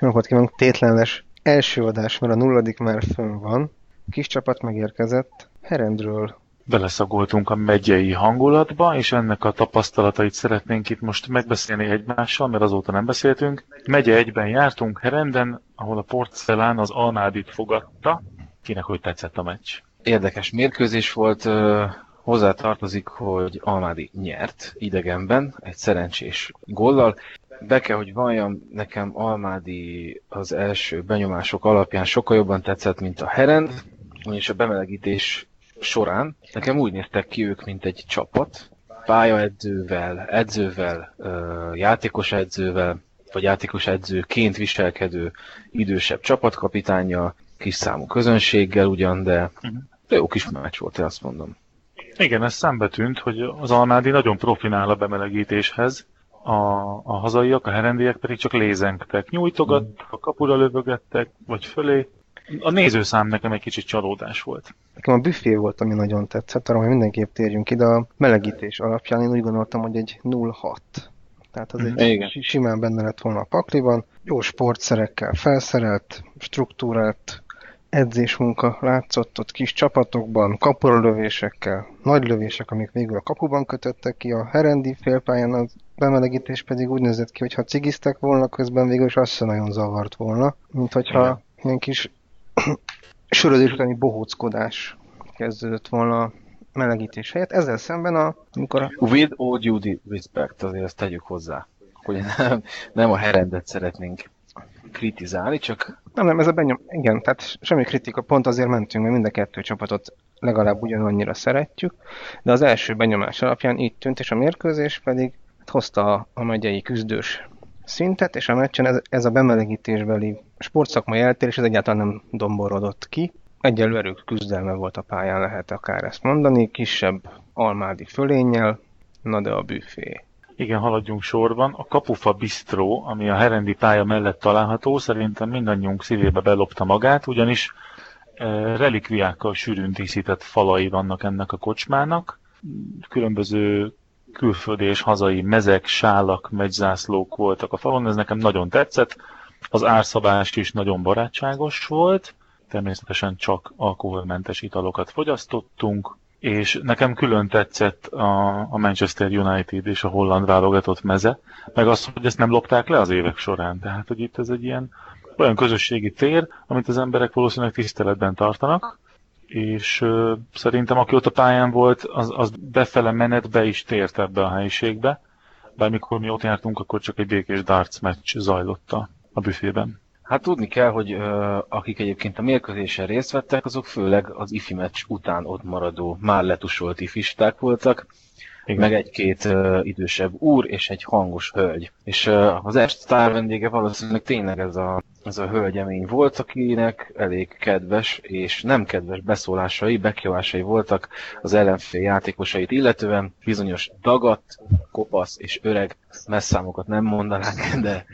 Jó napot kívánok, tétlenes első adás, mert a nulladik már fönn van. Kis csapat megérkezett, Herendről. Beleszagoltunk a megyei hangulatba, és ennek a tapasztalatait szeretnénk itt most megbeszélni egymással, mert azóta nem beszéltünk. Megye egyben jártunk Herenden, ahol a porcelán az Alnádit fogadta. Kinek hogy tetszett a meccs? Érdekes mérkőzés volt, hozzá tartozik, hogy Almádi nyert idegenben egy szerencsés gollal. Be kell, hogy valljam, nekem Almádi az első benyomások alapján sokkal jobban tetszett, mint a Herend, és a bemelegítés során. Nekem úgy néztek ki ők, mint egy csapat, pályaedzővel, edzővel, játékos edzővel, vagy játékos edzőként viselkedő idősebb csapatkapitánya, kis számú közönséggel ugyan, de, de jó kis meccs volt, én azt mondom. Igen, ez szembe tűnt, hogy az Almádi nagyon profinál a bemelegítéshez, a, a hazaiak, a herendiek pedig csak lézengtek, nyújtogattak, kapura lövögettek, vagy fölé. A nézőszám nekem egy kicsit csalódás volt. Nekem a büfé volt, ami nagyon tetszett, arra hogy mindenképp térjünk ide. A melegítés alapján én úgy gondoltam, hogy egy 0-6. Tehát az egy Igen. simán benne lett volna a pakliban. Jó sportszerekkel felszerelt, struktúrált edzésmunka látszott ott kis csapatokban, kapuralövésekkel, nagy lövések, amik végül a kapuban kötöttek ki, a herendi félpályán az bemelegítés pedig úgy nézett ki, hogy ha cigiztek volna közben, végül is az se nagyon zavart volna, mint hogyha Igen. ilyen kis sörödés utáni bohóckodás kezdődött volna a melegítés helyett. Ezzel szemben, a, amikor a With all due respect, azért ezt tegyük hozzá, hogy nem, nem a herendet szeretnénk kritizálni, csak Nem, nem, ez a benyom... Igen, tehát semmi kritika, pont azért mentünk, mert mind a kettő csapatot legalább ugyanannyira szeretjük, de az első benyomás alapján így tűnt, és a mérkőzés pedig hát hozta a, a megyei küzdős szintet, és a meccsen ez, ez a bemelegítésbeli sportszakmai eltérés ez egyáltalán nem domborodott ki. Egyelő erők küzdelme volt a pályán, lehet akár ezt mondani, kisebb almádi fölénnyel, na de a büfé. Igen, haladjunk sorban. A Kapufa Bistro, ami a Herendi pálya mellett található, szerintem mindannyiunk szívébe belopta magát, ugyanis eh, relikviákkal sűrűn díszített falai vannak ennek a kocsmának. Különböző külföldi és hazai mezek, sálak, megyzászlók voltak a falon, ez nekem nagyon tetszett. Az árszabás is nagyon barátságos volt, természetesen csak alkoholmentes italokat fogyasztottunk, és nekem külön tetszett a, a Manchester United és a holland válogatott meze, meg az, hogy ezt nem lopták le az évek során. Tehát, hogy itt ez egy ilyen olyan közösségi tér, amit az emberek valószínűleg tiszteletben tartanak, és ö, szerintem aki ott a pályán volt, az, az befele menetbe is tért ebbe a helyiségbe, bár mi ott jártunk, akkor csak egy békés darts meccs zajlott a büfében. Hát tudni kell, hogy ö, akik egyébként a mérkőzésen részt vettek, azok főleg az ifi meccs után ott maradó, már letusolt ifisták voltak, Igen. meg egy-két ö, idősebb úr és egy hangos hölgy. És ö, az est sztár vendége valószínűleg tényleg ez a, ez a hölgyemény volt, akinek elég kedves és nem kedves beszólásai, bekiavásai voltak az ellenfél játékosait illetően. Bizonyos dagadt, kopasz és öreg messzámokat nem mondanánk, de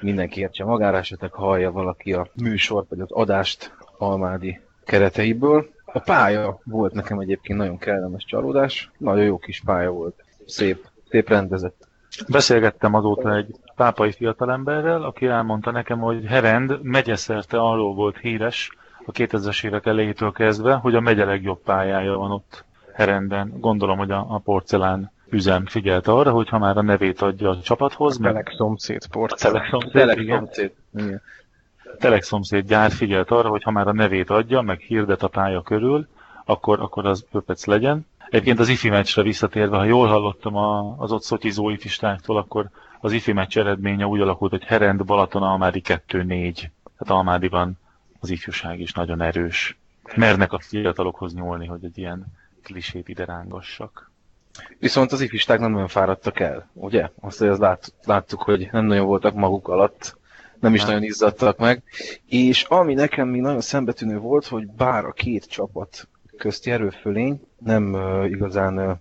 mindenki értse magára, esetleg hallja valaki a műsort vagy az adást Almádi kereteiből. A pálya volt nekem egyébként nagyon kellemes csalódás, nagyon jó kis pálya volt, szép, szép rendezett. Beszélgettem azóta egy pápai fiatalemberrel, aki elmondta nekem, hogy Herend megyeszerte arról volt híres a 2000-es évek elejétől kezdve, hogy a megye legjobb pályája van ott Herenden. Gondolom, hogy a, a porcelán üzem figyelt arra, hogy ha már a nevét adja a csapathoz, meg Telek szomszéd a porcelán. Telek szomszéd, igen. szomszéd. Igen. Telek szomszéd gyár figyelt arra, hogy ha már a nevét adja, meg hirdet a pálya körül, akkor, akkor az pöpec legyen. Egyébként az ifi meccsre visszatérve, ha jól hallottam a, az ott szotyizó ifistáktól, akkor az ifi meccs eredménye úgy alakult, hogy Herend Balaton Almádi 2-4. Tehát Almádiban az ifjúság is nagyon erős. Mernek a fiatalokhoz nyúlni, hogy egy ilyen klisét ide rángassak. Viszont az ifisták nem nagyon fáradtak el, ugye? Azt, hogy lát, láttuk, hogy nem nagyon voltak maguk alatt, nem is Nem. nagyon izzadtak meg. És ami nekem még nagyon szembetűnő volt, hogy bár a két csapat közti erőfölény nem uh, igazán uh,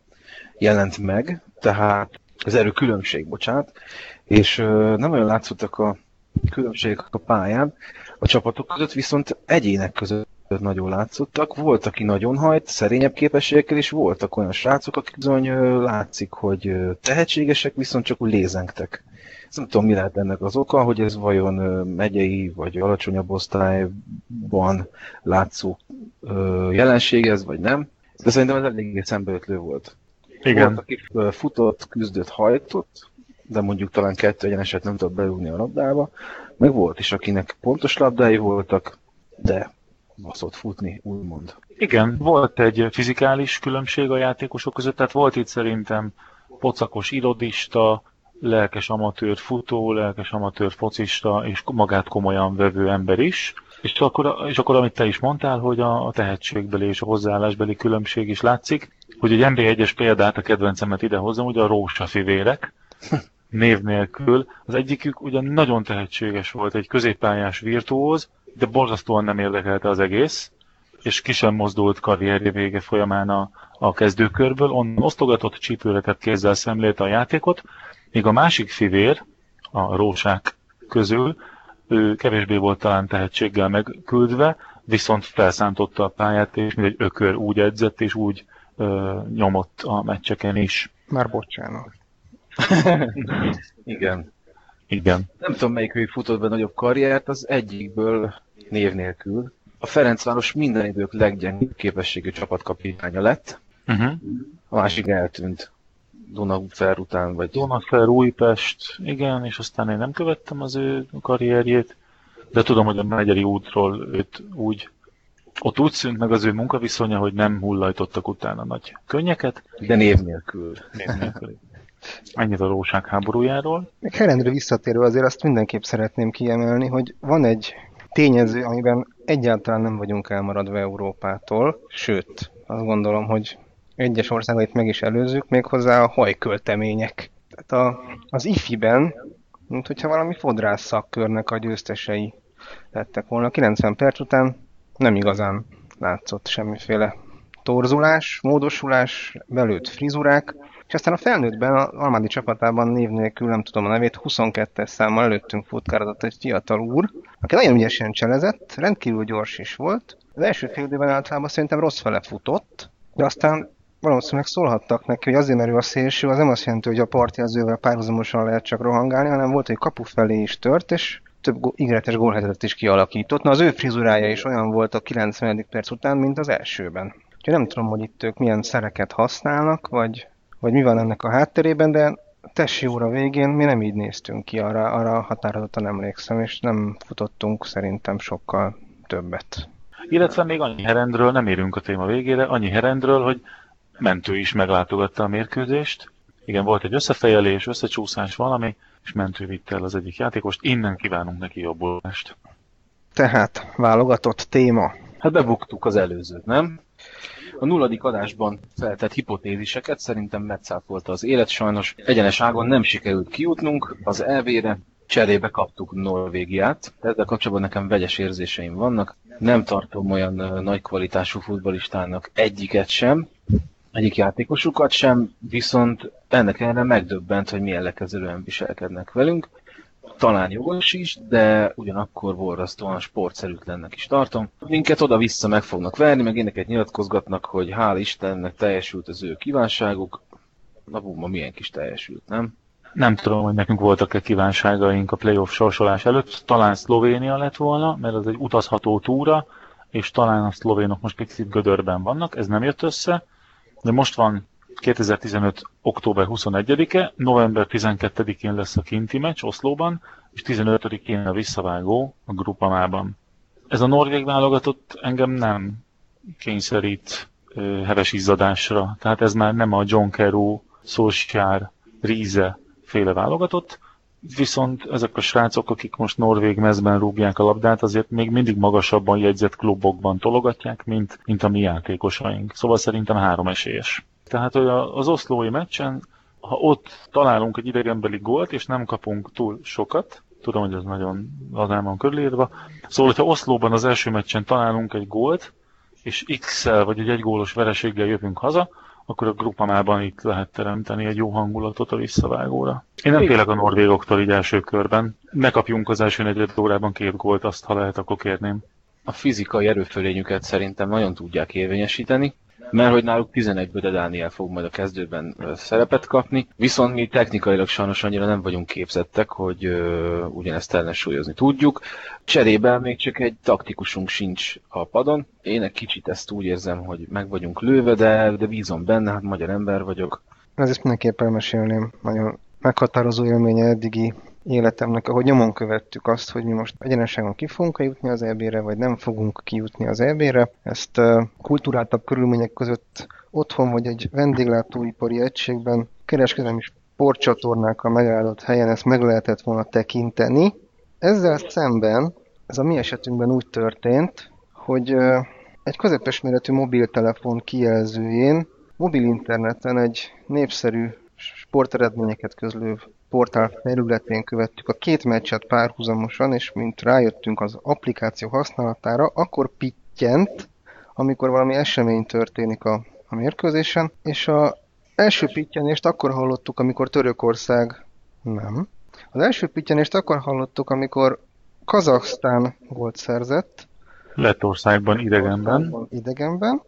jelent meg, tehát az erő különbség, bocsánat, és uh, nem olyan látszottak a különbségek a pályán, a csapatok között viszont egyének között nagyon látszottak. Volt, aki nagyon hajt, szerényebb képességekkel, és voltak olyan srácok, akik bizony látszik, hogy tehetségesek, viszont csak úgy lézengtek. Ezt nem tudom, mi lehet ennek az oka, hogy ez vajon megyei vagy alacsonyabb osztályban látszó jelenség ez, vagy nem. De szerintem ez eléggé szembeötlő volt. Igen. Volt, aki futott, küzdött, hajtott, de mondjuk talán kettő egyeneset nem tudott beugni a labdába. Meg volt is, akinek pontos labdái voltak, de baszott futni, úgymond. Igen, volt egy fizikális különbség a játékosok között, tehát volt itt szerintem pocakos irodista, lelkes amatőr futó, lelkes amatőr focista, és magát komolyan vevő ember is. És akkor, és akkor amit te is mondtál, hogy a, a tehetségbeli és a hozzáállásbeli különbség is látszik, hogy egy NB1-es példát a kedvencemet idehozom, ugye a Rósa fivérek, név nélkül. Az egyikük ugyan nagyon tehetséges volt, egy középpályás virtuóz, de borzasztóan nem érdekelte az egész, és ki sem mozdult karrierje vége folyamán a, a kezdőkörből, onnan osztogatott csípőre tett kézzel szemlélte a játékot, míg a másik fivér, a rósák közül, ő kevésbé volt talán tehetséggel megküldve, viszont felszántotta a pályát, és mint egy ökör úgy edzett, és úgy ö, nyomott a meccseken is. Már bocsánat. Igen. Igen. Nem tudom, melyik ő futott be nagyobb karriert, az egyikből név nélkül. A Ferencváros minden idők leggyengébb képességű csapatkapitánya lett, Uh-huh. a másik eltűnt. Dunafer után, vagy... Donafer, Újpest, igen, és aztán én nem követtem az ő karrierjét, de tudom, hogy a Megyeri útról őt úgy, ott úgy szűnt meg az ő munkaviszonya, hogy nem hullajtottak utána nagy könnyeket. De név nélkül. Név nélkül. Ennyit a róság háborújáról. Még Herendre visszatérő azért azt mindenképp szeretném kiemelni, hogy van egy tényező, amiben egyáltalán nem vagyunk elmaradva Európától, sőt, azt gondolom, hogy egyes országait meg is előzzük, méghozzá a hajköltemények. Tehát a, az IFI-ben, mint hogyha valami fodrász szakkörnek a győztesei lettek volna. 90 perc után nem igazán látszott semmiféle torzulás, módosulás, belőtt frizurák, és aztán a felnőttben, a Almádi csapatában név nélkül, nem tudom a nevét, 22-es számmal előttünk futkározott egy fiatal úr, aki nagyon ügyesen cselezett, rendkívül gyors is volt. Az első fél időben általában szerintem rossz fele futott, de aztán valószínűleg szólhattak neki, hogy azért, mert ő a szélső, az nem azt jelenti, hogy a partjelzővel párhuzamosan lehet csak rohangálni, hanem volt, hogy kapu felé is tört, és több ígéretes gólhelyzetet is kialakított. Na az ő frizurája is olyan volt a 90. perc után, mint az elsőben. Úgyhogy nem tudom, hogy itt ők milyen szereket használnak, vagy, vagy mi van ennek a hátterében, de Tessi óra végén mi nem így néztünk ki, arra, arra határozottan emlékszem, és nem futottunk szerintem sokkal többet. Illetve még annyi herendről, nem érünk a téma végére, annyi herendről, hogy mentő is meglátogatta a mérkőzést. Igen, volt egy összefejelés, összecsúszás valami, és mentő vitte el az egyik játékost. Innen kívánunk neki jobbulást. Tehát válogatott téma. Hát bebuktuk az előzőt, nem? A nulladik adásban feltett hipotéziseket szerintem megcáfolta az élet, sajnos egyenes ágon nem sikerült kijutnunk az EV-re, cserébe kaptuk Norvégiát. Ezzel kapcsolatban nekem vegyes érzéseim vannak. Nem tartom olyan nagy kvalitású futballistának egyiket sem, egyik játékosukat sem, viszont ennek ellenére megdöbbent, hogy milyen lekezelően viselkednek velünk. Talán jogos is, de ugyanakkor borzasztóan sportszerűtlennek is tartom. Minket oda-vissza meg fognak verni, meg éneket nyilatkozgatnak, hogy hál' Istennek teljesült az ő kívánságuk. Na bumma, milyen kis teljesült, nem? Nem tudom, hogy nekünk voltak-e kívánságaink a playoff sorsolás előtt. Talán Szlovénia lett volna, mert az egy utazható túra, és talán a szlovénok most picit gödörben vannak, ez nem jött össze. De most van 2015. október 21-e, november 12-én lesz a kinti meccs Oszlóban, és 15-én a visszavágó a Grupamában. Ez a norvég válogatott engem nem kényszerít ö, heves izzadásra. Tehát ez már nem a John Carew, Solskjaer, Riese féle válogatott, viszont ezek a srácok, akik most norvég mezben rúgják a labdát, azért még mindig magasabban jegyzett klubokban tologatják, mint, mint a mi játékosaink. Szóval szerintem három esélyes. Tehát hogy az oszlói meccsen, ha ott találunk egy idegenbeli gólt, és nem kapunk túl sokat, tudom, hogy ez nagyon lazán van körülírva, szóval, hogyha Oszlóban az első meccsen találunk egy gólt, és X-el vagy egy egygólos vereséggel jövünk haza, akkor a grupamában itt lehet teremteni egy jó hangulatot a visszavágóra. Én nem félek a norvégoktól így első körben. Ne kapjunk az első negyed órában két gólt, azt ha lehet, akkor kérném. A fizikai erőfölényüket szerintem nagyon tudják érvényesíteni, mert hogy náluk 11 de Dániel fog majd a kezdőben szerepet kapni, viszont mi technikailag sajnos annyira nem vagyunk képzettek, hogy uh, ugyanezt ellensúlyozni tudjuk. Cserébe még csak egy taktikusunk sincs a padon. Én egy kicsit ezt úgy érzem, hogy meg vagyunk lőve, de, de bízom benne, hát magyar ember vagyok. ezt mindenképpen mesélném. Nagyon meghatározó élménye eddigi életemnek, ahogy nyomon követtük azt, hogy mi most egyeneságon ki fogunk jutni az EB-re, vagy nem fogunk kijutni az EB-re. Ezt kulturáltabb körülmények között otthon vagy egy vendéglátóipari egységben kereskedelmi sportcsatornákkal megállott helyen ezt meg lehetett volna tekinteni. Ezzel szemben ez a mi esetünkben úgy történt, hogy egy közepes méretű mobiltelefon kijelzőjén mobil interneten egy népszerű sporteredményeket közlő portál felületén követtük a két meccset párhuzamosan, és mint rájöttünk az applikáció használatára, akkor pittyent, amikor valami esemény történik a, a mérkőzésen, és a első pittyenést akkor hallottuk, amikor Törökország nem. Az első pittyenést akkor hallottuk, amikor Kazaksztán volt szerzett. Lettországban idegenben. Idegenben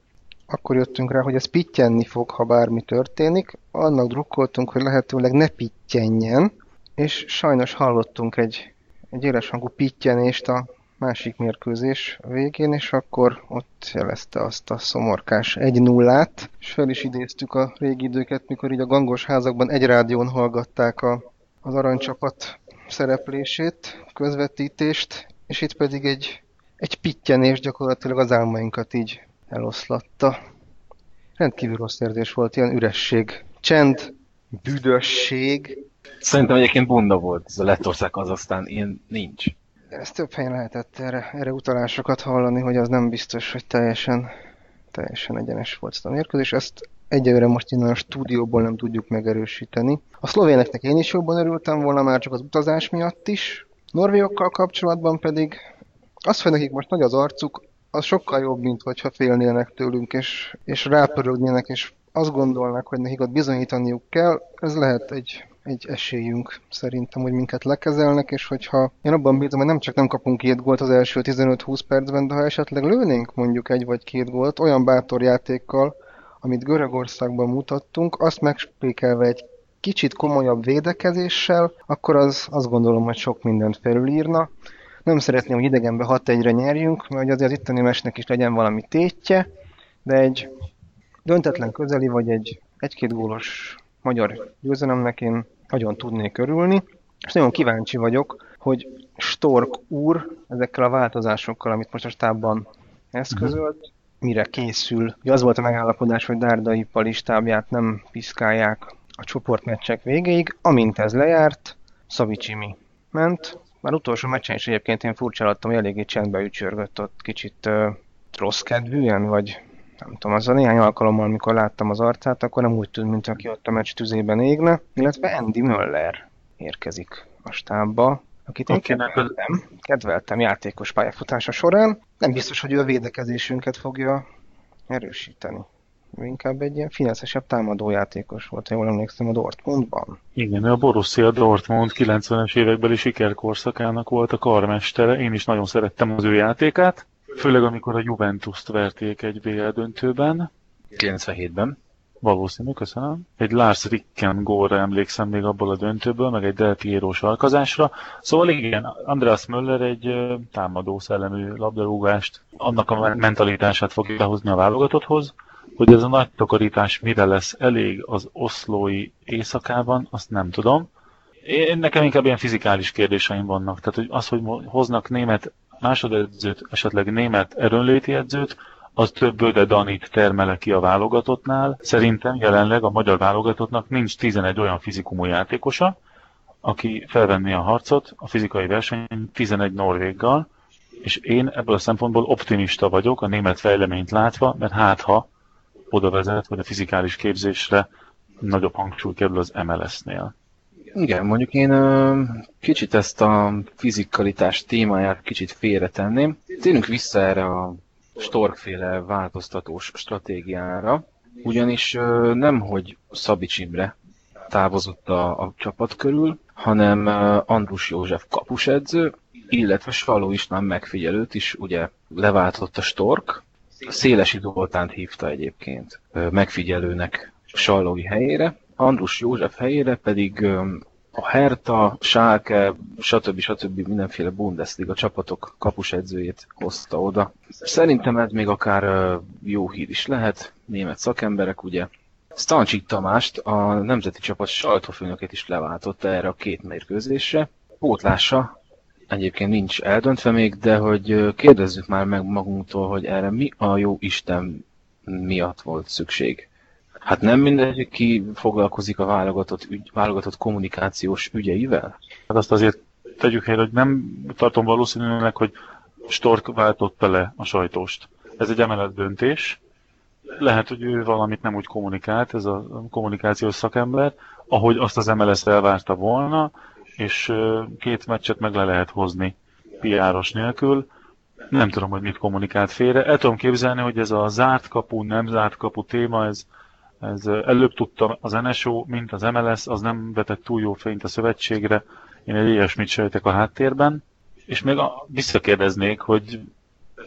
akkor jöttünk rá, hogy ez pittyenni fog, ha bármi történik. Annak drukkoltunk, hogy lehetőleg ne pittyenjen, és sajnos hallottunk egy, egy éles hangú pittyenést a másik mérkőzés végén, és akkor ott jelezte azt a szomorkás egy nullát, és fel is idéztük a régi időket, mikor így a gangos házakban egy rádión hallgatták a, az aranycsapat szereplését, közvetítést, és itt pedig egy, egy pittyenés gyakorlatilag az álmainkat így eloszlatta. Rendkívül rossz érzés volt, ilyen üresség, csend, büdösség. Szerintem egyébként bunda volt ez a Lettország aztán ilyen nincs. Ez több helyen lehetett erre, erre utalásokat hallani, hogy az nem biztos, hogy teljesen, teljesen egyenes volt a mérkőzés. Ezt egyelőre most innen a stúdióból nem tudjuk megerősíteni. A szlovéneknek én is jobban örültem volna, már csak az utazás miatt is. Norvégokkal kapcsolatban pedig az, hogy nekik most nagy az arcuk, az sokkal jobb, mint hogyha félnének tőlünk, és, és rápörögnének, és azt gondolnak, hogy nekik ott bizonyítaniuk kell, ez lehet egy, egy esélyünk szerintem, hogy minket lekezelnek, és hogyha én abban bízom, hogy nem csak nem kapunk két gólt az első 15-20 percben, de ha esetleg lőnénk mondjuk egy vagy két gólt olyan bátor játékkal, amit Görögországban mutattunk, azt megspékelve egy kicsit komolyabb védekezéssel, akkor az azt gondolom, hogy sok mindent felülírna. Nem szeretném, hogy idegenbe 6 1 nyerjünk, mert azért az itteni mesnek is legyen valami tétje, de egy döntetlen közeli, vagy egy egy-két gólos magyar győzelemnek én nagyon tudnék örülni. És nagyon kíváncsi vagyok, hogy Stork úr ezekkel a változásokkal, amit most a stábban eszközölt, mire készül. Ugye az volt a megállapodás, hogy Dárdai palistábját nem piszkálják a csoportmeccsek végéig. Amint ez lejárt, Szavicsimi ment, már utolsó meccsen is egyébként én furcsálattam, hogy eléggé csendbe ücsörgött ott kicsit uh, rossz kedvűen, vagy nem tudom, az a néhány alkalommal, amikor láttam az arcát, akkor nem úgy tűnt, mint aki ott a meccs tüzében égne, illetve Andy Möller érkezik a stábba, akit én kedveltem, kedveltem játékos pályafutása során. Nem biztos, hogy ő a védekezésünket fogja erősíteni inkább egy ilyen fineszesebb támadójátékos volt, ha jól emlékszem, a Dortmundban. Igen, a Borussia Dortmund 90-es évekbeli sikerkorszakának volt a karmestere, én is nagyon szerettem az ő játékát, főleg amikor a Juventus-t verték egy BL döntőben. 97-ben. Valószínű, köszönöm. Egy Lars Ricken gólra emlékszem még abból a döntőből, meg egy Del Piero sarkazásra. Szóval igen, Andreas Müller egy támadó szellemű labdarúgást, annak a mentalitását fogja behozni a válogatotthoz, hogy ez a nagy takarítás mire lesz elég az oszlói éjszakában, azt nem tudom. Én, nekem inkább ilyen fizikális kérdéseim vannak. Tehát hogy az, hogy hoznak német másodedzőt, esetleg német erőnléti edzőt, az több Böde Danit termele ki a válogatottnál. Szerintem jelenleg a magyar válogatottnak nincs 11 olyan fizikumú játékosa, aki felvenné a harcot a fizikai versenyen 11 norvéggal, és én ebből a szempontból optimista vagyok a német fejleményt látva, mert hát ha oda vezet, hogy a fizikális képzésre nagyobb hangsúly kerül az MLS-nél. Igen, mondjuk én ö, kicsit ezt a fizikalitás témáját kicsit félretenném. Térjünk vissza erre a Storkféle változtatós stratégiára, ugyanis ö, nem, hogy Szabics Imre távozott a, a csapat körül, hanem Andrus József kapusedző, illetve Saló István megfigyelőt is ugye leváltott a Stork, Szélesi Zoltánt hívta egyébként megfigyelőnek Sallói helyére, Andrus József helyére pedig a Herta, Schalke, stb. stb. mindenféle Bundesliga csapatok kapusedzőjét hozta oda. Szerintem ez még akár jó hír is lehet, német szakemberek ugye. Stancsik Tamást, a nemzeti csapat sajtófőnökét is leváltotta erre a két mérkőzésre. Pótlása egyébként nincs eldöntve még, de hogy kérdezzük már meg magunktól, hogy erre mi a jó Isten miatt volt szükség. Hát nem mindegy, ki foglalkozik a válogatott, ügy, válogatott kommunikációs ügyeivel? Hát azt azért tegyük helyre, hogy nem tartom valószínűleg, hogy Stork váltotta le a sajtóst. Ez egy emelet döntés. Lehet, hogy ő valamit nem úgy kommunikált, ez a kommunikációs szakember, ahogy azt az MLS elvárta volna, és két meccset meg le lehet hozni piáros nélkül. Nem tudom, hogy mit kommunikált félre. El tudom képzelni, hogy ez a zárt kapu, nem zárt kapu téma, ez ez előbb tudtam az NSO, mint az MLS, az nem vetett túl jó fényt a szövetségre. Én egy ilyesmit sejtek a háttérben. És még a, visszakérdeznék, hogy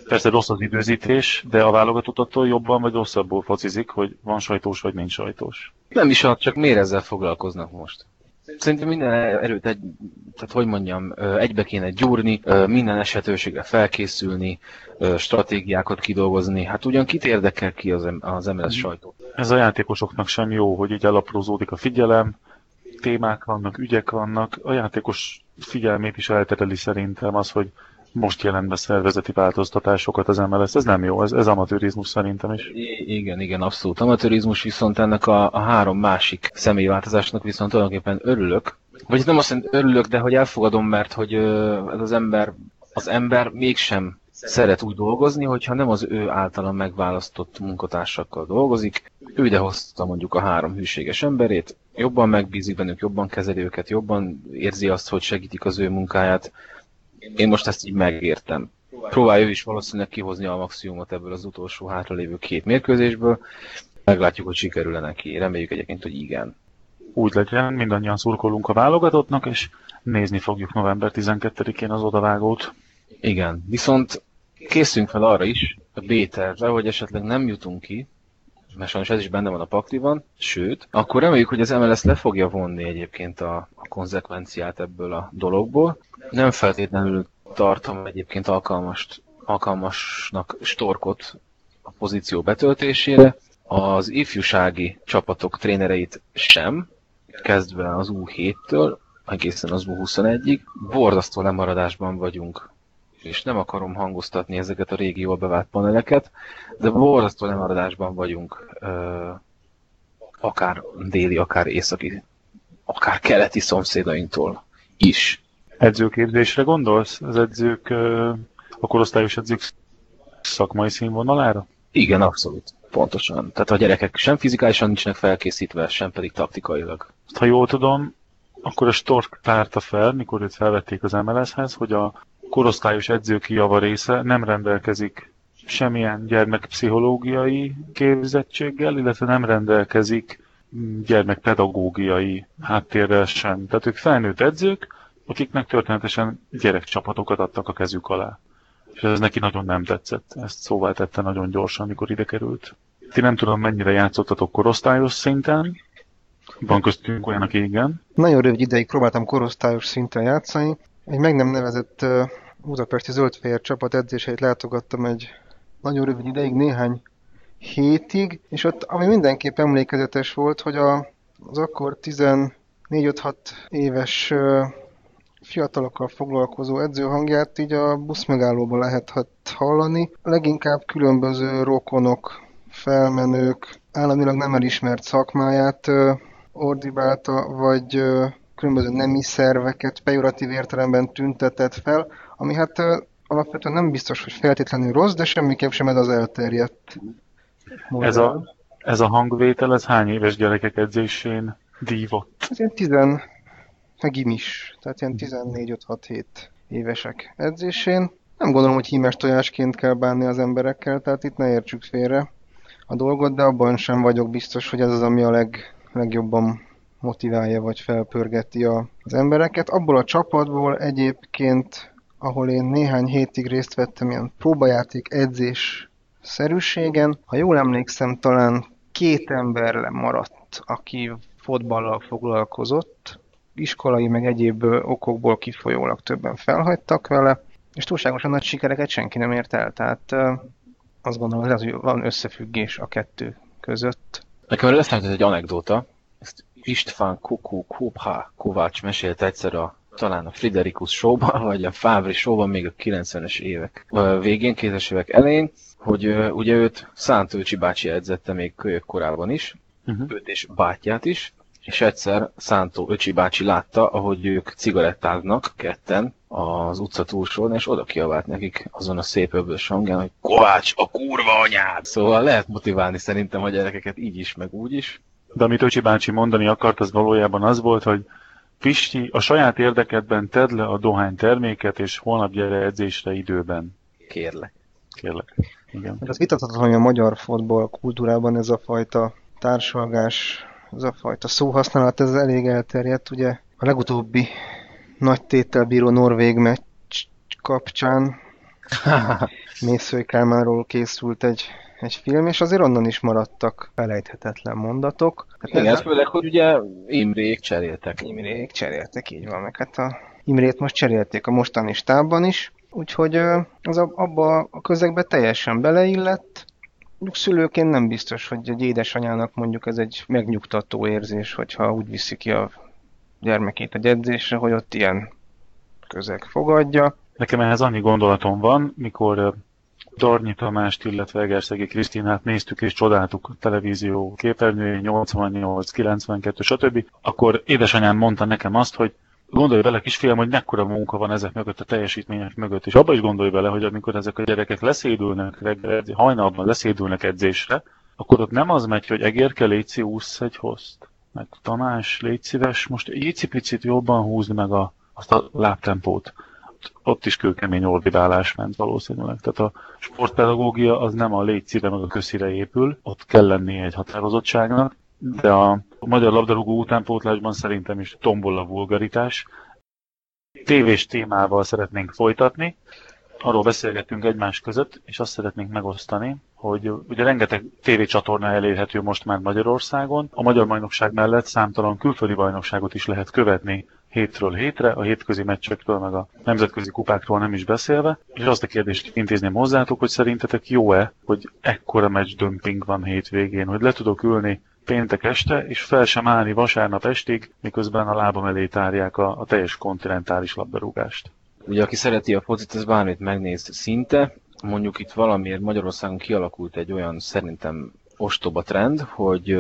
persze rossz az időzítés, de a válogatottattól jobban vagy rosszabbul focizik, hogy van sajtós vagy nincs sajtós. Nem is csak miért ezzel foglalkoznak most? Szerintem minden erőt, egy, tehát hogy mondjam, egybe kéne gyúrni, minden esetőségre felkészülni, stratégiákat kidolgozni. Hát ugyan kit érdekel ki az, az MLS sajtó? Ez a játékosoknak sem jó, hogy így elaprózódik a figyelem, témák vannak, ügyek vannak. A játékos figyelmét is eltereli szerintem az, hogy most jelent szervezeti változtatásokat az MLS. Ez nem jó, ez, ez amatőrizmus szerintem is. I- igen, igen, abszolút amatőrizmus, viszont ennek a, a három másik személyváltozásnak viszont tulajdonképpen örülök. Vagy nem azt mondom, örülök, de hogy elfogadom, mert hogy ez az ember, az ember mégsem szeret úgy dolgozni, hogyha nem az ő általán megválasztott munkatársakkal dolgozik. Ő ide hozta mondjuk a három hűséges emberét, jobban megbízik bennük, jobban kezeli őket, jobban érzi azt, hogy segítik az ő munkáját, én most ezt így megértem. Próbálja ő is valószínűleg kihozni a maximumot ebből az utolsó hátralévő két mérkőzésből. Meglátjuk, hogy sikerül-e neki. Reméljük egyébként, hogy igen. Úgy legyen, mindannyian szurkolunk a válogatottnak, és nézni fogjuk november 12-én az odavágót. Igen, viszont készünk fel arra is, a B-tervre, hogy esetleg nem jutunk ki, mert sajnos ez is benne van a pakliban, sőt, akkor reméljük, hogy az MLS le fogja vonni egyébként a, a konzekvenciát ebből a dologból. Nem feltétlenül tartom egyébként alkalmast, alkalmasnak storkot a pozíció betöltésére, az ifjúsági csapatok trénereit sem, kezdve az U7-től egészen az U21-ig. Borzasztó lemaradásban vagyunk és nem akarom hangoztatni ezeket a régi jól bevált paneleket, de borzasztó lemaradásban vagyunk akár déli, akár északi, akár keleti szomszédainktól is. Edzőképzésre gondolsz? Az edzők, a korosztályos edzők szakmai színvonalára? Igen, abszolút. Pontosan. Tehát a gyerekek sem fizikálisan nincsenek felkészítve, sem pedig taktikailag. Ha jól tudom, akkor a Stork tárta fel, mikor őt felvették az MLS-hez, hogy a korosztályos edzők java része nem rendelkezik semmilyen gyermekpszichológiai képzettséggel, illetve nem rendelkezik gyermekpedagógiai háttérrel sem. Tehát ők felnőtt edzők, akiknek történetesen gyerekcsapatokat adtak a kezük alá. És ez neki nagyon nem tetszett. Ezt szóvá tette nagyon gyorsan, amikor ide került. Ti nem tudom, mennyire játszottatok korosztályos szinten. Van köztünk olyan, aki igen. Nagyon rövid ideig próbáltam korosztályos szinten játszani. Egy meg nem nevezett Budapesti Zöldfehér csapat edzéseit látogattam egy nagyon rövid ideig, néhány hétig, és ott ami mindenképp emlékezetes volt, hogy a, az akkor 14-5-6 éves fiatalokkal foglalkozó edző hangját így a buszmegállóban lehetett hallani. Leginkább különböző rokonok, felmenők, államilag nem elismert szakmáját ordibálta, vagy különböző nemi szerveket pejoratív értelemben tüntetett fel, ami hát alapvetően nem biztos, hogy feltétlenül rossz, de semmiképp sem ez az elterjedt Ez a, ez a hangvétel, ez hány éves gyerekek edzésén dívott? Ez ilyen tizen, meg is, tehát ilyen 14-5-6-7 évesek edzésén. Nem gondolom, hogy hímes tojásként kell bánni az emberekkel, tehát itt ne értsük félre a dolgot, de abban sem vagyok biztos, hogy ez az, ami a leg, legjobban motiválja vagy felpörgeti a, az embereket. Abból a csapatból egyébként, ahol én néhány hétig részt vettem ilyen próbajáték edzés szerűségen. Ha jól emlékszem, talán két ember maradt, aki fotballal foglalkozott, iskolai meg egyéb okokból kifolyólag többen felhagytak vele, és túlságosan nagy sikereket senki nem ért el, tehát azt gondolom, hogy hogy van összefüggés a kettő között. Nekem eszembe egy anekdóta, István Kuku Kubha Kovács mesélt egyszer a talán a Friderikus showban, vagy a Fávri showban még a 90-es évek végén, 2000-es évek elején, hogy ugye őt Szántőcsi bácsi edzette még kölyök korában is, uh-huh. őt és bátyját is, és egyszer Szántó öcsi bácsi látta, ahogy ők cigarettáznak ketten az utca túlsón, és oda kiabált nekik azon a szép öblös hangján, hogy Kovács, a kurva anyád! Szóval lehet motiválni szerintem a gyerekeket így is, meg úgy is. De amit Öcsi bácsi mondani akart, az valójában az volt, hogy Pisti, a saját érdekedben tedd le a dohány terméket, és holnap gyere edzésre időben. Kérlek. Kérlek. Igen. Hát az vitathatatlan, hogy a magyar fotball kultúrában ez a fajta társalgás, ez a fajta szóhasználat, ez elég elterjedt. Ugye a legutóbbi nagy tétel bíró norvég meccs kapcsán Mészői Kálmáról készült egy egy film, és azért onnan is maradtak felejthetetlen mondatok. Hát Igen, ez főleg, hogy ugye Imrék cseréltek. Imrék cseréltek, így van, meg hát a Imrét most cserélték a mostani stábban is, úgyhogy az abba a közegbe teljesen beleillett. Szülőként nem biztos, hogy egy édesanyának mondjuk ez egy megnyugtató érzés, hogyha úgy viszi ki a gyermekét a edzésre, hogy ott ilyen közeg fogadja. Nekem ehhez annyi gondolatom van, mikor Darnyi Tamást, illetve Egerszegi Krisztinát néztük és csodáltuk televízió képernyőjén, 88, 92, stb. Akkor édesanyám mondta nekem azt, hogy gondolj bele kisfiam, hogy mekkora munka van ezek mögött, a teljesítmények mögött, és abba is gondolj bele, hogy amikor ezek a gyerekek leszédülnek reggel, hajnalban leszédülnek edzésre, akkor ott nem az megy, hogy egérke, Léci, ússz egy hozt. Meg Tamás, légy szíves, most egy picit jobban húzd meg a, azt a lábtempót ott is kőkemény orvidálás ment valószínűleg. Tehát a sportpedagógia az nem a létszíre meg a köszire épül, ott kell lennie egy határozottságnak, de a magyar labdarúgó utánpótlásban szerintem is tombol a vulgaritás. Tévés témával szeretnénk folytatni, arról beszélgettünk egymás között, és azt szeretnénk megosztani, hogy ugye rengeteg tévécsatorna elérhető most már Magyarországon. A magyar bajnokság mellett számtalan külföldi bajnokságot is lehet követni hétről hétre, a hétközi meccsekről, meg a nemzetközi kupákról nem is beszélve, és azt a kérdést intézném hozzátok, hogy szerintetek jó-e, hogy ekkora meccs dömping van hétvégén, hogy le tudok ülni péntek este, és fel sem állni vasárnap estig, miközben a lábam elé tárják a, a teljes kontinentális labdarúgást. Ugye aki szereti a focit, ez bármit megnéz szinte. Mondjuk itt valamiért Magyarországon kialakult egy olyan szerintem ostoba trend, hogy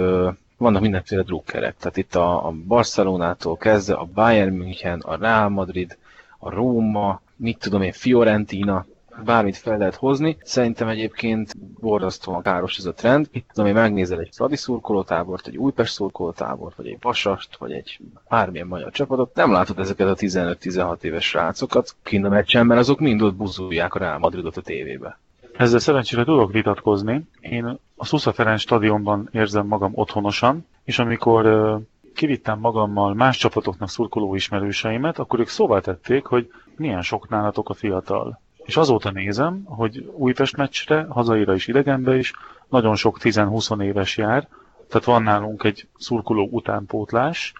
vannak mindenféle drukkerek. Tehát itt a, a Barcelonától kezdve a Bayern München, a Real Madrid, a Róma, mit tudom én, Fiorentina, bármit fel lehet hozni. Szerintem egyébként borzasztóan káros ez a trend. Itt tudom én, megnézel egy Fradi szurkolótábort, egy Újpest szurkolótábort, vagy egy Vasast, vagy egy bármilyen magyar csapatot. Nem látod ezeket a 15-16 éves srácokat kint a meccsen, mert azok mind ott buzulják a Real Madridot a tévébe. Ezzel szerencsére tudok vitatkozni. Én a Szusza Ferenc stadionban érzem magam otthonosan, és amikor kivittem magammal más csapatoknak szurkoló ismerőseimet, akkor ők szóvá tették, hogy milyen sok nálatok a fiatal. És azóta nézem, hogy Újpest meccsre, hazaira is idegenbe is, nagyon sok 10-20 éves jár, tehát van nálunk egy szurkoló utánpótlás,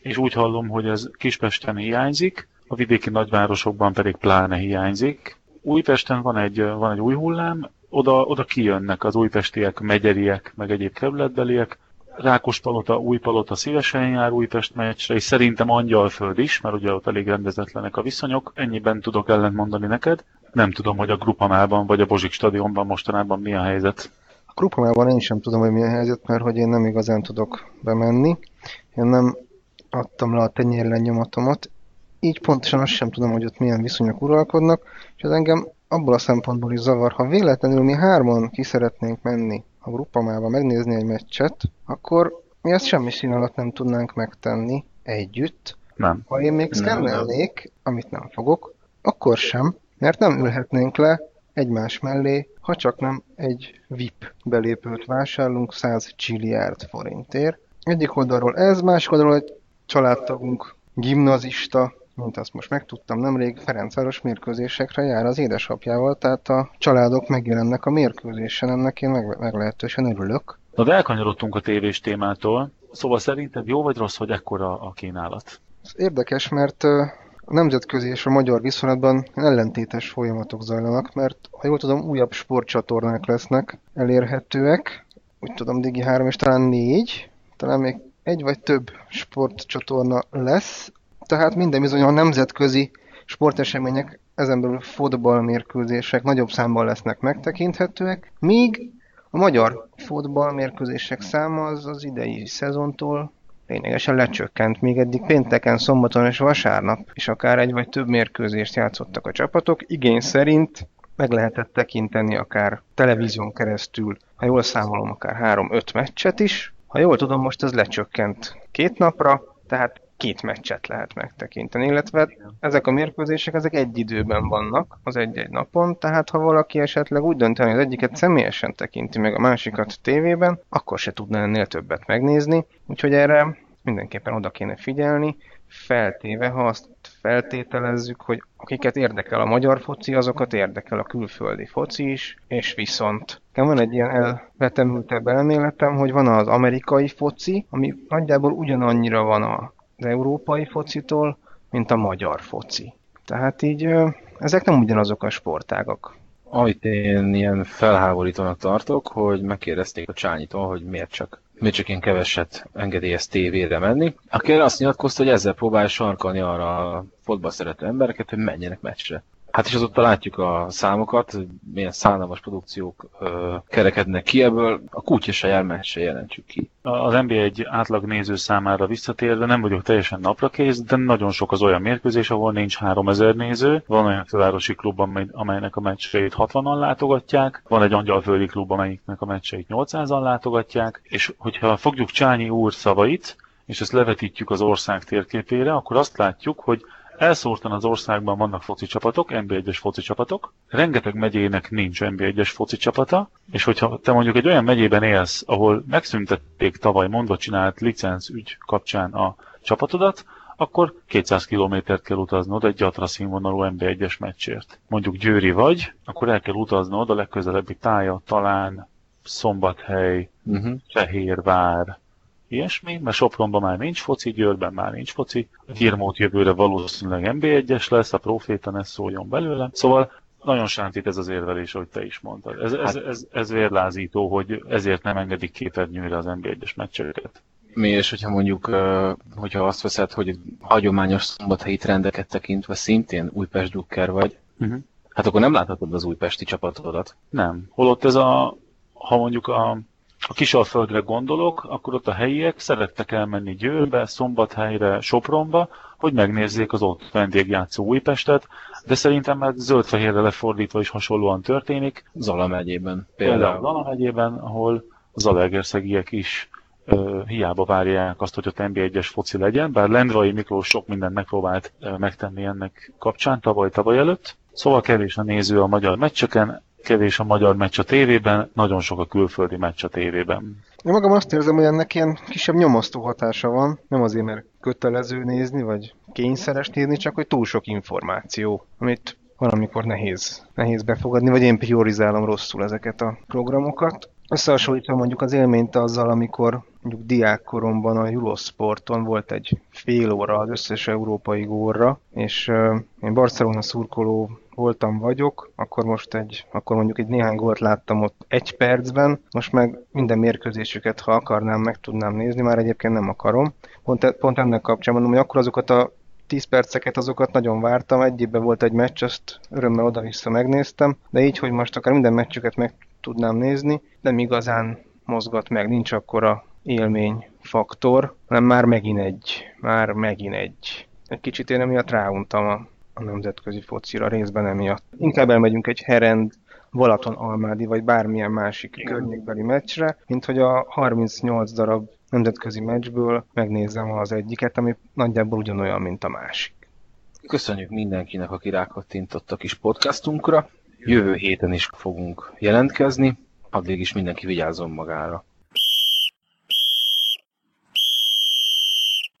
és úgy hallom, hogy ez Kispesten hiányzik, a vidéki nagyvárosokban pedig pláne hiányzik, Újpesten van egy, van egy új hullám, oda, oda kijönnek az újpestiek, megyeriek, meg egyéb kerületbeliek. Rákospalota, Újpalota szívesen jár Újpest meccsre, és szerintem Angyalföld is, mert ugye ott elég rendezetlenek a viszonyok. Ennyiben tudok ellent mondani neked. Nem tudom, hogy a Grupamában vagy a Bozsik stadionban mostanában mi a helyzet. A Grupamában én sem tudom, hogy mi a helyzet, mert hogy én nem igazán tudok bemenni. Én nem adtam le a tenyérlenyomatomat, így pontosan azt sem tudom, hogy ott milyen viszonyok uralkodnak, és ez engem abból a szempontból is zavar, ha véletlenül mi hárman ki szeretnénk menni a gruppamába megnézni egy meccset, akkor mi azt semmi szín alatt nem tudnánk megtenni együtt. Nem. Ha én még szkennelnék, amit nem fogok, akkor sem, mert nem ülhetnénk le egymás mellé, ha csak nem egy VIP belépőt vásárlunk 100 csilliárd forintért. Egyik oldalról ez, másik oldalról egy családtagunk, gimnazista, mint azt most megtudtam nemrég, Ferencváros mérkőzésekre jár az édesapjával, tehát a családok megjelennek a mérkőzésen, ennek én meg, meglehetősen örülök. Na elkanyarodtunk a tévés témától, szóval szerinted jó vagy rossz, hogy ekkora a kínálat? Ez érdekes, mert a nemzetközi és a magyar viszonylatban ellentétes folyamatok zajlanak, mert ha jól tudom, újabb sportcsatornák lesznek elérhetőek, úgy tudom Digi 3 és talán 4, talán még egy vagy több sportcsatorna lesz, tehát minden bizony a nemzetközi sportesemények, ezen belül fotballmérkőzések nagyobb számban lesznek megtekinthetőek, míg a magyar fotballmérkőzések száma az az idei szezontól lényegesen lecsökkent, még eddig pénteken, szombaton és vasárnap is akár egy vagy több mérkőzést játszottak a csapatok, igény szerint meg lehetett tekinteni akár televízión keresztül, ha jól számolom, akár 3-5 meccset is. Ha jól tudom, most ez lecsökkent két napra, tehát két meccset lehet megtekinteni, illetve ezek a mérkőzések ezek egy időben vannak, az egy-egy napon, tehát ha valaki esetleg úgy dönteni, hogy az egyiket személyesen tekinti meg a másikat tévében, akkor se tudna ennél többet megnézni, úgyhogy erre mindenképpen oda kéne figyelni, feltéve, ha azt feltételezzük, hogy akiket érdekel a magyar foci, azokat érdekel a külföldi foci is, és viszont. Van egy ilyen elvetemültebb elméletem, hogy van az amerikai foci, ami nagyjából ugyanannyira van az európai focitól, mint a magyar foci. Tehát így ezek nem ugyanazok a sportágak. Amit én ilyen felháborítónak tartok, hogy megkérdezték a Csányitól, hogy miért csak miért csak én keveset engedélyez tévére menni. Aki azt nyilatkozta, hogy ezzel próbálja sarkalni arra a fotball szerető embereket, hogy menjenek meccsre. Hát és azóta látjuk a számokat, milyen szánalmas produkciók ö, kerekednek ki ebből, a kutya se jár, se jelentsük ki. Az NBA egy átlag néző számára visszatérve nem vagyok teljesen naprakész, de nagyon sok az olyan mérkőzés, ahol nincs 3000 néző. Van olyan fővárosi klub, amelynek a meccseit 60-an látogatják, van egy angyalföldi klub, amelyiknek a meccseit 800-an látogatják, és hogyha fogjuk Csányi úr szavait, és ezt levetítjük az ország térképére, akkor azt látjuk, hogy Elszórtan az országban vannak foci csapatok, NB1-es foci csapatok, rengeteg megyének nincs NB1-es foci csapata, és hogyha te mondjuk egy olyan megyében élsz, ahol megszüntették tavaly mondva csinált licenc ügy kapcsán a csapatodat, akkor 200 kilométert kell utaznod egy gyatra színvonalú NB1-es meccsért. Mondjuk Győri vagy, akkor el kell utaznod a legközelebbi tája, talán Szombathely, uh-huh. Fehérvár, ilyesmi, mert Sopronban már nincs foci, Győrben már nincs foci, Girmót jövőre valószínűleg NB1-es lesz, a proféta ne szóljon belőle. Szóval nagyon sántít ez az érvelés, hogy te is mondtad. Ez, ez, hát- ez, ez vérlázító, hogy ezért nem engedik képernyőre az NB1-es meccseket. Mi és hogyha mondjuk, hogyha azt veszed, hogy hagyományos szombathelyi trendeket tekintve szintén Újpest Dukker vagy, uh-huh. hát akkor nem láthatod az újpesti csapatodat. Nem. Holott ez a, ha mondjuk a a Kisalföldre gondolok, akkor ott a helyiek szerettek elmenni Győrbe, Szombathelyre, Sopronba, hogy megnézzék az ott vendégjátszó Újpestet, de szerintem meg zöld-fehérre lefordítva is hasonlóan történik. Zala megyében. Például, például Zala megyében, ahol az alegerszegiek is uh, hiába várják azt, hogy ott NB1-es foci legyen, bár Lendrai Miklós sok mindent megpróbált uh, megtenni ennek kapcsán tavaly-tavaly előtt. Szóval kevés a néző a magyar meccseken, kevés a magyar meccs a tévében, nagyon sok a külföldi meccs a tévében. Én magam azt érzem, hogy ennek ilyen kisebb nyomasztó hatása van, nem azért, mert kötelező nézni, vagy kényszeres nézni, csak hogy túl sok információ, amit valamikor nehéz, nehéz befogadni, vagy én priorizálom rosszul ezeket a programokat. Összehasonlítva mondjuk az élményt azzal, amikor mondjuk diákkoromban a Eurosporton volt egy fél óra az összes európai górra, és én Barcelona szurkoló voltam vagyok, akkor most egy, akkor mondjuk egy néhány gólt láttam ott egy percben, most meg minden mérkőzésüket, ha akarnám, meg tudnám nézni, már egyébként nem akarom. Pont, e, pont ennek kapcsán mondom, hogy akkor azokat a 10 perceket azokat nagyon vártam, egy volt egy meccs, azt örömmel oda-vissza megnéztem, de így, hogy most akár minden meccsüket meg tudnám nézni, nem igazán mozgat meg, nincs akkora élmény faktor, hanem már megint egy, már megint egy. Egy kicsit én emiatt ráuntam a, a nemzetközi focira részben emiatt. Inkább elmegyünk egy Herend, Balaton Almádi vagy bármilyen másik Igen. környékbeli meccsre, mint hogy a 38 darab nemzetközi meccsből megnézem az egyiket, ami nagyjából ugyanolyan, mint a másik. Köszönjük mindenkinek, aki rákattintott a kis podcastunkra. Jövő héten is fogunk jelentkezni, addig is mindenki vigyázzon magára.